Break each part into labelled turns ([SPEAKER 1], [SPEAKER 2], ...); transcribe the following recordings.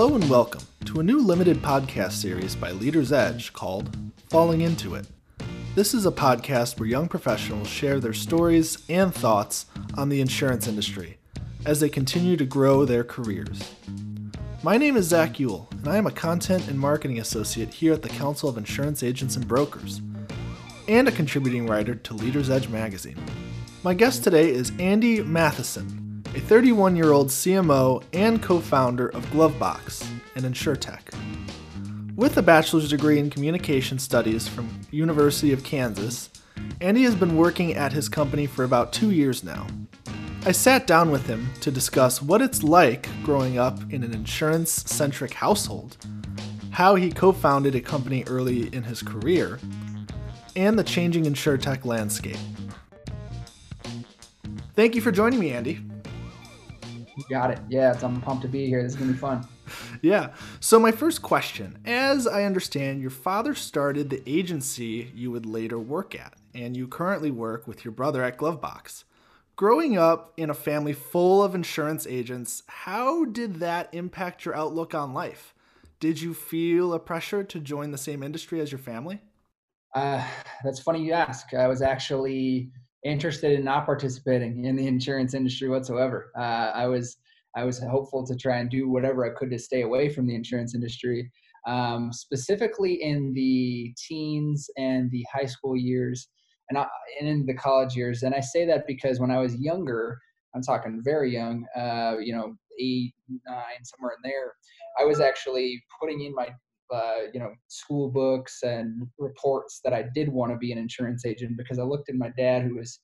[SPEAKER 1] Hello and welcome to a new limited podcast series by Leaders Edge called Falling Into It. This is a podcast where young professionals share their stories and thoughts on the insurance industry as they continue to grow their careers. My name is Zach Ewell, and I am a content and marketing associate here at the Council of Insurance Agents and Brokers, and a contributing writer to Leaders Edge magazine. My guest today is Andy Matheson, a 31 year old CMO and co founder of Glovebox, an insurtech. With a bachelor's degree in communication studies from University of Kansas, Andy has been working at his company for about two years now. I sat down with him to discuss what it's like growing up in an insurance centric household, how he co founded a company early in his career, and the changing insurtech landscape. Thank you for joining me, Andy.
[SPEAKER 2] You got it. Yeah, I'm pumped to be here. This is going to be fun.
[SPEAKER 1] Yeah. So, my first question as I understand, your father started the agency you would later work at, and you currently work with your brother at Glovebox. Growing up in a family full of insurance agents, how did that impact your outlook on life? Did you feel a pressure to join the same industry as your family?
[SPEAKER 2] Uh, that's funny you ask. I was actually interested in not participating in the insurance industry whatsoever. Uh, I was I was hopeful to try and do whatever I could to stay away from the insurance industry, um, specifically in the teens and the high school years and, I, and in the college years. And I say that because when I was younger, I'm talking very young, uh, you know, eight, nine, somewhere in there, I was actually putting in my, uh, you know, school books and reports that I did want to be an insurance agent because I looked at my dad, who was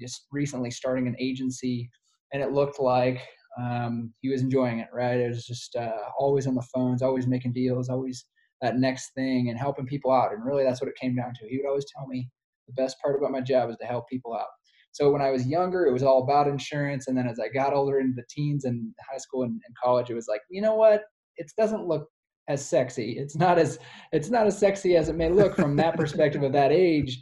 [SPEAKER 2] just recently starting an agency, and it looked like um, he was enjoying it. Right, it was just uh, always on the phones, always making deals, always that next thing and helping people out. And really, that's what it came down to. He would always tell me the best part about my job is to help people out. So when I was younger, it was all about insurance. And then as I got older into the teens and high school and, and college, it was like, you know what? It doesn't look as sexy. It's not as it's not as sexy as it may look from that perspective of that age.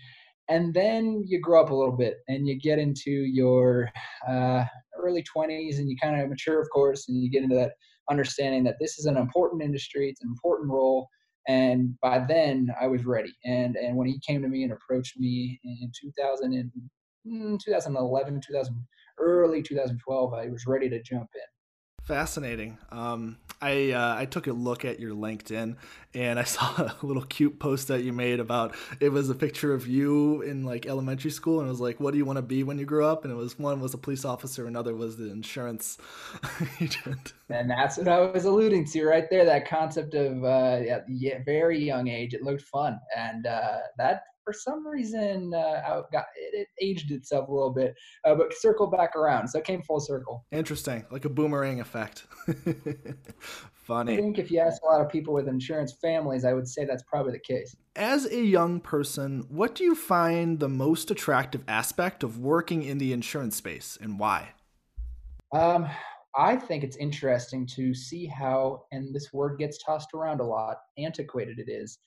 [SPEAKER 2] And then you grow up a little bit and you get into your uh, early 20s and you kind of mature, of course, and you get into that understanding that this is an important industry, it's an important role, and by then I was ready. And and when he came to me and approached me in 2000 and, mm, 2011, 2000, early 2012, I was ready to jump in.
[SPEAKER 1] Fascinating. Um, I uh, I took a look at your LinkedIn and I saw a little cute post that you made about it was a picture of you in like elementary school and it was like, what do you want to be when you grow up? And it was one was a police officer, another was the insurance agent.
[SPEAKER 2] And that's what I was alluding to right there. That concept of uh, yeah, very young age, it looked fun, and uh, that for some reason uh, got, it, it, aged itself a little bit, uh, but circled back around. So it came full circle.
[SPEAKER 1] Interesting, like a boomerang effect. Funny.
[SPEAKER 2] I think if you ask a lot of people with insurance families, I would say that's probably the case.
[SPEAKER 1] As a young person, what do you find the most attractive aspect of working in the insurance space and why?
[SPEAKER 2] Um, I think it's interesting to see how, and this word gets tossed around a lot, antiquated it is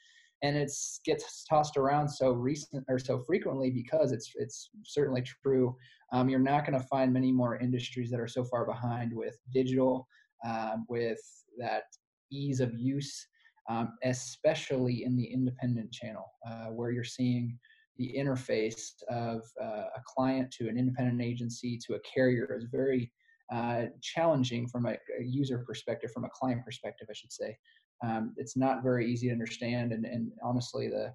[SPEAKER 2] and it gets tossed around so recent or so frequently because it's it's certainly true. Um, you're not going to find many more industries that are so far behind with digital, um, with that ease of use, um, especially in the independent channel, uh, where you're seeing the interface of uh, a client to an independent agency to a carrier is very uh, challenging from a, a, user perspective, from a client perspective, I should say um, it's not very easy to understand and, and honestly the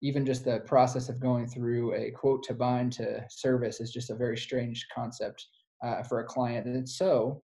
[SPEAKER 2] even just the process of going through a quote to bind to service is just a very strange concept uh, for a client. And so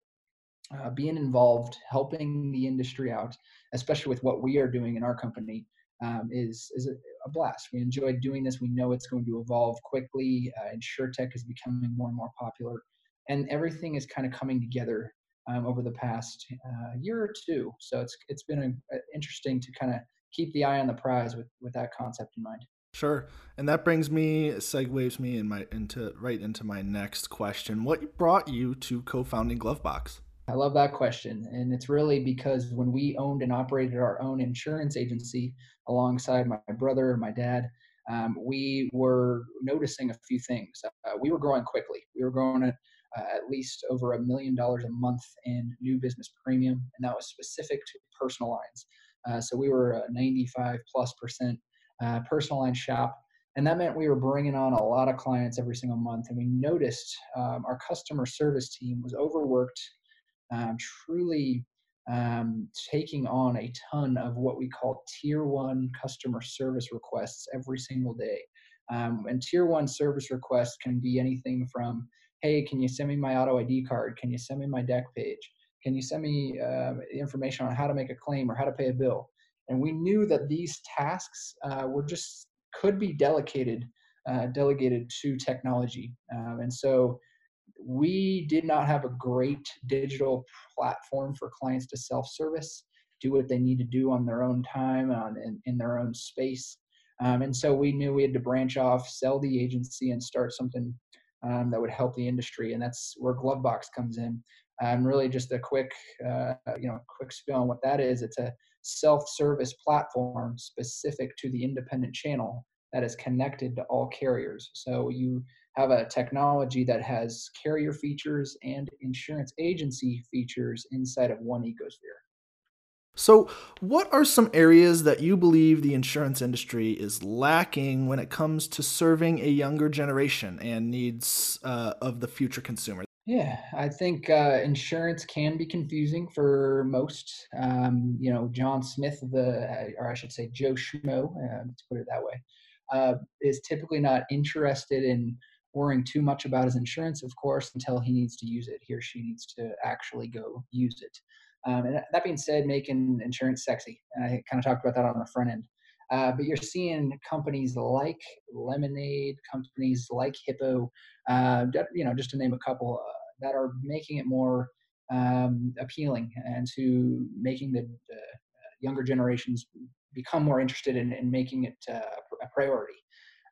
[SPEAKER 2] uh, being involved helping the industry out especially with what we are doing in our company um, is is a, blast. We enjoy doing this. We know it's going to evolve quickly uh, tech is becoming more and more popular. And everything is kind of coming together um, over the past uh, year or two. So it's it's been a, a interesting to kind of keep the eye on the prize with with that concept in mind.
[SPEAKER 1] Sure, and that brings me segues me in my into right into my next question. What brought you to co-founding Glovebox?
[SPEAKER 2] I love that question, and it's really because when we owned and operated our own insurance agency alongside my brother and my dad, um, we were noticing a few things. Uh, we were growing quickly. We were growing at uh, at least over a million dollars a month in new business premium, and that was specific to personal lines. Uh, so we were a 95 plus percent uh, personal line shop, and that meant we were bringing on a lot of clients every single month. And we noticed um, our customer service team was overworked, um, truly um, taking on a ton of what we call tier one customer service requests every single day. Um, and tier one service requests can be anything from, hey, can you send me my auto ID card? Can you send me my deck page? Can you send me uh, information on how to make a claim or how to pay a bill? And we knew that these tasks uh, were just could be delegated uh, delegated to technology. Um, and so we did not have a great digital platform for clients to self-service, do what they need to do on their own time, on in, in their own space. Um, and so we knew we had to branch off, sell the agency, and start something um, that would help the industry. And that's where Glovebox comes in. Um, really, just a quick, uh, you know, quick spiel on what that is. It's a self-service platform specific to the independent channel that is connected to all carriers. So you have a technology that has carrier features and insurance agency features inside of one ecosphere.
[SPEAKER 1] So, what are some areas that you believe the insurance industry is lacking when it comes to serving a younger generation and needs uh, of the future consumer?
[SPEAKER 2] Yeah, I think uh, insurance can be confusing for most. Um, you know, John Smith, the or I should say Joe Schmo, uh, to put it that way, uh, is typically not interested in worrying too much about his insurance, of course, until he needs to use it. He or she needs to actually go use it. Um, and that being said, making insurance sexy. And I kind of talked about that on the front end. Uh, but you're seeing companies like Lemonade, companies like Hippo, uh, you know, just to name a couple, uh, that are making it more um, appealing and to making the younger generations become more interested in, in making it uh, a priority.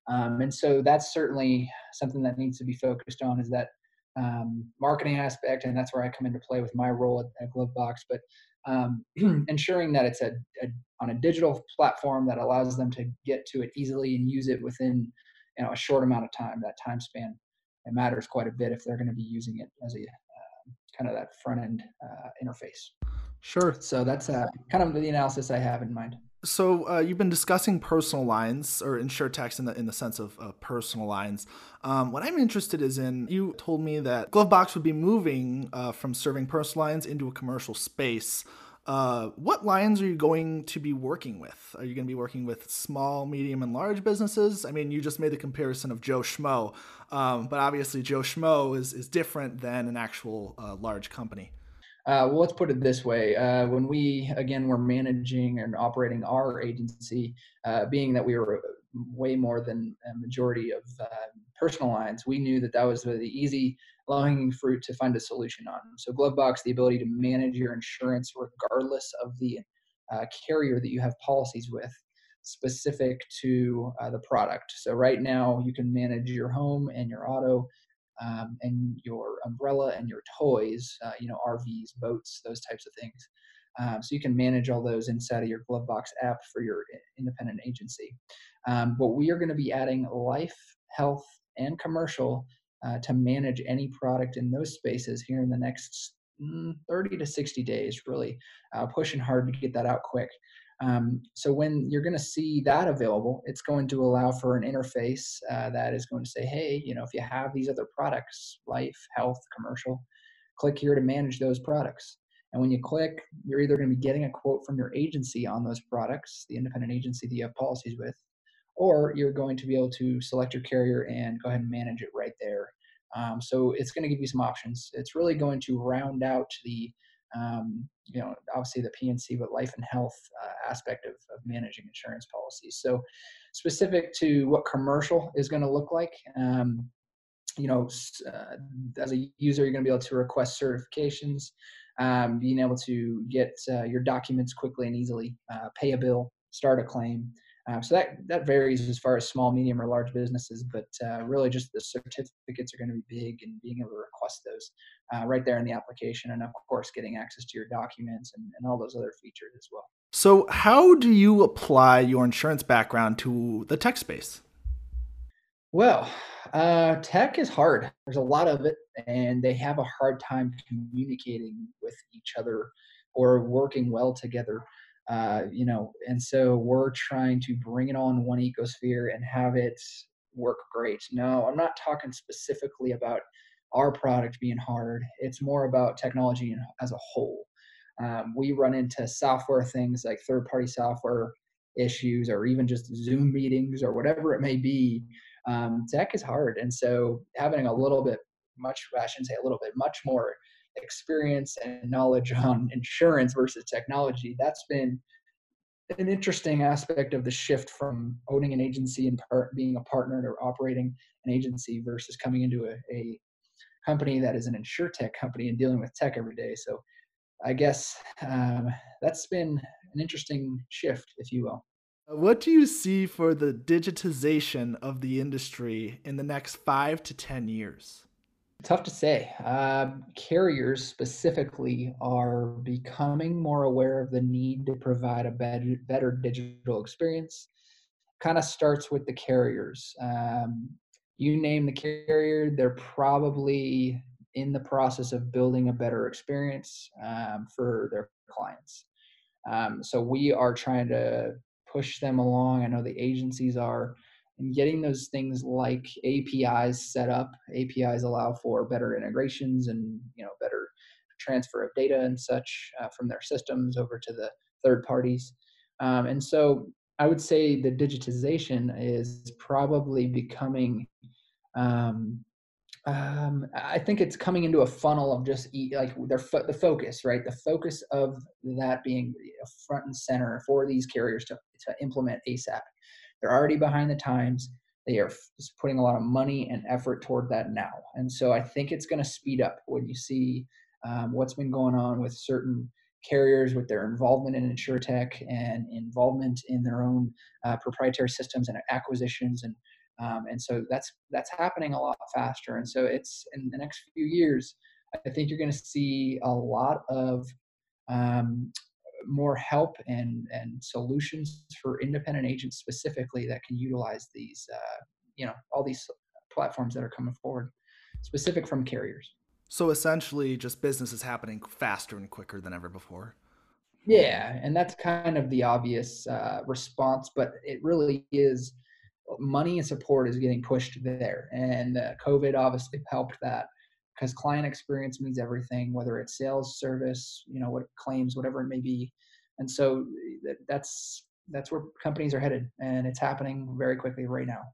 [SPEAKER 2] Um, and so that's certainly something that needs to be focused on is that um, marketing aspect, and that's where I come into play with my role at, at Glovebox. But um, ensuring that it's a, a, on a digital platform that allows them to get to it easily and use it within you know a short amount of time. That time span it matters quite a bit if they're going to be using it as a uh, kind of that front end uh, interface.
[SPEAKER 1] Sure.
[SPEAKER 2] So that's uh, kind of the analysis I have in mind.
[SPEAKER 1] So uh, you've been discussing personal lines or insurtechs in the in the sense of uh, personal lines. Um, what I'm interested is in you told me that Glovebox would be moving uh, from serving personal lines into a commercial space. Uh, what lines are you going to be working with? Are you going to be working with small, medium, and large businesses? I mean, you just made the comparison of Joe Schmo, um, but obviously Joe Schmo is is different than an actual uh, large company.
[SPEAKER 2] Uh, well, let's put it this way. Uh, when we, again, were managing and operating our agency, uh, being that we were way more than a majority of uh, personal lines, we knew that that was the easy, low hanging fruit to find a solution on. So, Glovebox, the ability to manage your insurance regardless of the uh, carrier that you have policies with, specific to uh, the product. So, right now, you can manage your home and your auto um, and your umbrella and your toys, uh, you know, RVs, boats, those types of things. Um, so you can manage all those inside of your Glovebox app for your independent agency. Um, but we are going to be adding life, health, and commercial uh, to manage any product in those spaces here in the next mm, 30 to 60 days, really uh, pushing hard to get that out quick. Um, so when you're going to see that available, it's going to allow for an interface uh, that is going to say, hey, you know, if you have these other products, life, health, commercial, click here to manage those products. And when you click, you're either going to be getting a quote from your agency on those products, the independent agency that you have policies with, or you're going to be able to select your carrier and go ahead and manage it right there. Um, so it's going to give you some options. It's really going to round out the um, you know, obviously the P&C, but life and health uh, aspect of, of managing insurance policies. So, specific to what commercial is going to look like, um, you know, uh, as a user, you're going to be able to request certifications, um, being able to get uh, your documents quickly and easily, uh, pay a bill, start a claim. Uh, so that that varies as far as small, medium, or large businesses, but uh, really just the certificates are going to be big, and being able to request those uh, right there in the application, and of course getting access to your documents and, and all those other features as well.
[SPEAKER 1] So, how do you apply your insurance background to the tech space?
[SPEAKER 2] Well, uh, tech is hard. There's a lot of it, and they have a hard time communicating with each other or working well together. Uh, you know, and so we're trying to bring it all in one ecosphere and have it work great. No, I'm not talking specifically about our product being hard. It's more about technology as a whole. Um, we run into software things like third party software issues or even just Zoom meetings or whatever it may be. Um, tech is hard. And so having a little bit, much, I shouldn't say a little bit, much more experience and knowledge on insurance versus technology, that's been an interesting aspect of the shift from owning an agency and part, being a partner or operating an agency versus coming into a, a company that is an insurtech company and dealing with tech every day. So I guess um, that's been an interesting shift, if you will.
[SPEAKER 1] What do you see for the digitization of the industry in the next five to 10 years?
[SPEAKER 2] Tough to say. Uh, carriers specifically are becoming more aware of the need to provide a better, better digital experience. Kind of starts with the carriers. Um, you name the carrier, they're probably in the process of building a better experience um, for their clients. Um, so we are trying to push them along. I know the agencies are, and getting those things like APIs set up. APIs allow for better integrations and you know better transfer of data and such uh, from their systems over to the third parties. Um, and so I would say the digitization is probably becoming um, um, I think it's coming into a funnel of just like their fo- the focus, right? The focus of that being front and center for these carriers to, to implement ASAP. They're already behind the times. They are just putting a lot of money and effort toward that now. And so I think it's going to speed up when you see um, what's been going on with certain carriers with their involvement in insurtech and involvement in their own uh, proprietary systems and acquisitions and um, and so that's that's happening a lot faster. And so it's in the next few years, I think you're going to see a lot of um, more help and and solutions for independent agents specifically that can utilize these uh, you know all these platforms that are coming forward, specific from carriers.
[SPEAKER 1] So essentially, just business is happening faster and quicker than ever before.
[SPEAKER 2] Yeah, and that's kind of the obvious uh, response, but it really is money and support is getting pushed there. And uh, COVID obviously helped that because client experience means everything, whether it's sales, service, you know, what claims, whatever it may be. And so that's that's where companies are headed, and it's happening very quickly right now.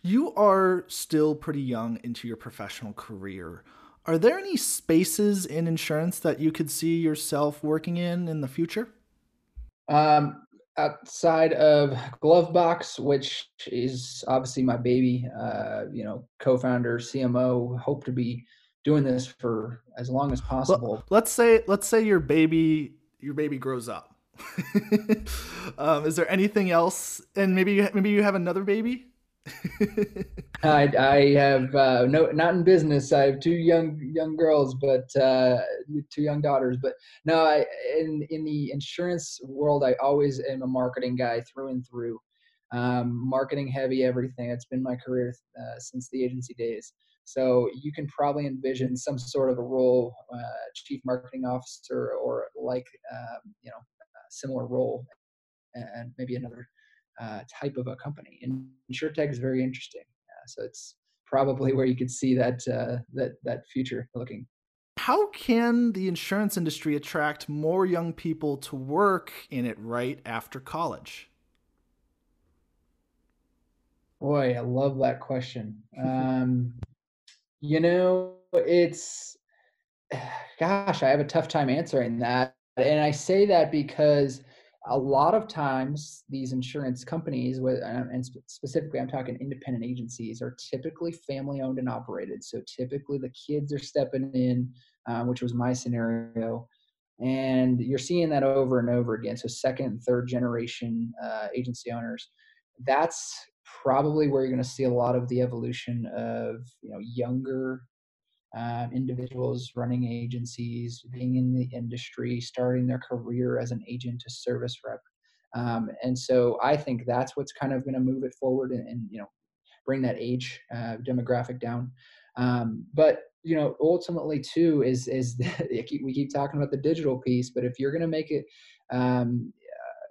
[SPEAKER 1] You are still pretty young into your professional career. Are there any spaces in insurance that you could see yourself working in in the future?
[SPEAKER 2] Um, outside of Glovebox, which is obviously my baby, uh, you know, co-founder, CMO, hope to be doing this for as long as possible. Well,
[SPEAKER 1] let's say let's say your baby your baby grows up. um, is there anything else? And maybe maybe you have another baby.
[SPEAKER 2] I, I have uh, no not in business. I have two young young girls, but uh, two young daughters. But no, I in in the insurance world, I always am a marketing guy through and through. Um, marketing heavy, everything. It's been my career uh, since the agency days. So you can probably envision some sort of a role, uh, chief marketing officer, or like um, you know, similar role, and maybe another uh, type of a company. And insurtech is very interesting. Uh, so it's probably where you could see that uh, that that future looking.
[SPEAKER 1] How can the insurance industry attract more young people to work in it right after college?
[SPEAKER 2] Boy, I love that question. Um, you know, it's gosh, I have a tough time answering that. And I say that because a lot of times these insurance companies with and specifically i'm talking independent agencies are typically family owned and operated. So typically the kids are stepping in um, which was my scenario and you're seeing that over and over again. So second and third generation uh, agency owners that's probably where you're going to see a lot of the evolution of you know younger um, individuals running agencies, being in the industry, starting their career as an agent to service rep. Um, and so I think that's what's kind of going to move it forward. And, and, you know, bring that age uh, demographic down. Um, but you know, ultimately too is is we keep talking about the digital piece, but if you're going to make it um,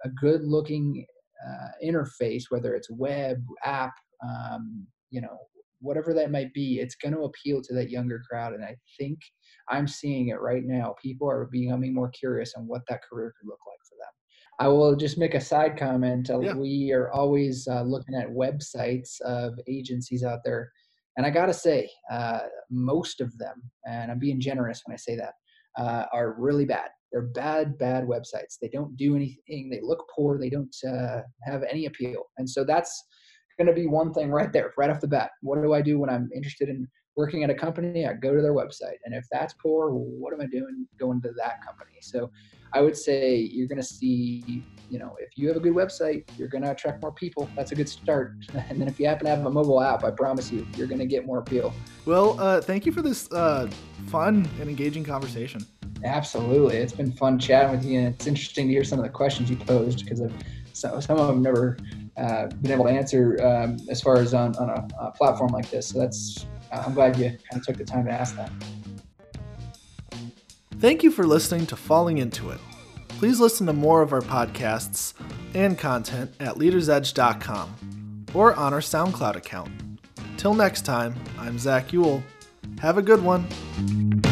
[SPEAKER 2] a good looking uh, interface, whether it's web, app, um, you know, whatever that might be, it's going to appeal to that younger crowd. And I think I'm seeing it right now. People are becoming more curious on what that career could look like for them. I will just make a side comment. Uh, yeah. We are always uh, looking at websites of agencies out there. And I got to say, uh, most of them, and I'm being generous when I say that, uh, are really bad. They're bad, bad websites. They don't do anything. They look poor. They don't uh, have any appeal. And so that's going to be one thing right there, right off the bat. What do I do when I'm interested in working at a company? I go to their website. And if that's poor, what am I doing going to that company? So I would say you're going to see, you know, if you have a good website, you're going to attract more people. That's a good start. And then if you happen to have a mobile app, I promise you, you're going to get more appeal.
[SPEAKER 1] Well, uh, thank you for this uh, fun and engaging conversation.
[SPEAKER 2] Absolutely. It's been fun chatting with you. And it's interesting to hear some of the questions you posed because some of them never uh, been able to answer um, as far as on, on a, a, platform like this. So that's, I'm glad you kind of took the time to ask that.
[SPEAKER 1] Thank you for listening to Falling Into It. Please listen to more of our podcasts and content at leadersedge.com or on our SoundCloud account. Till next time, I'm Zach Ewell. Have a good one.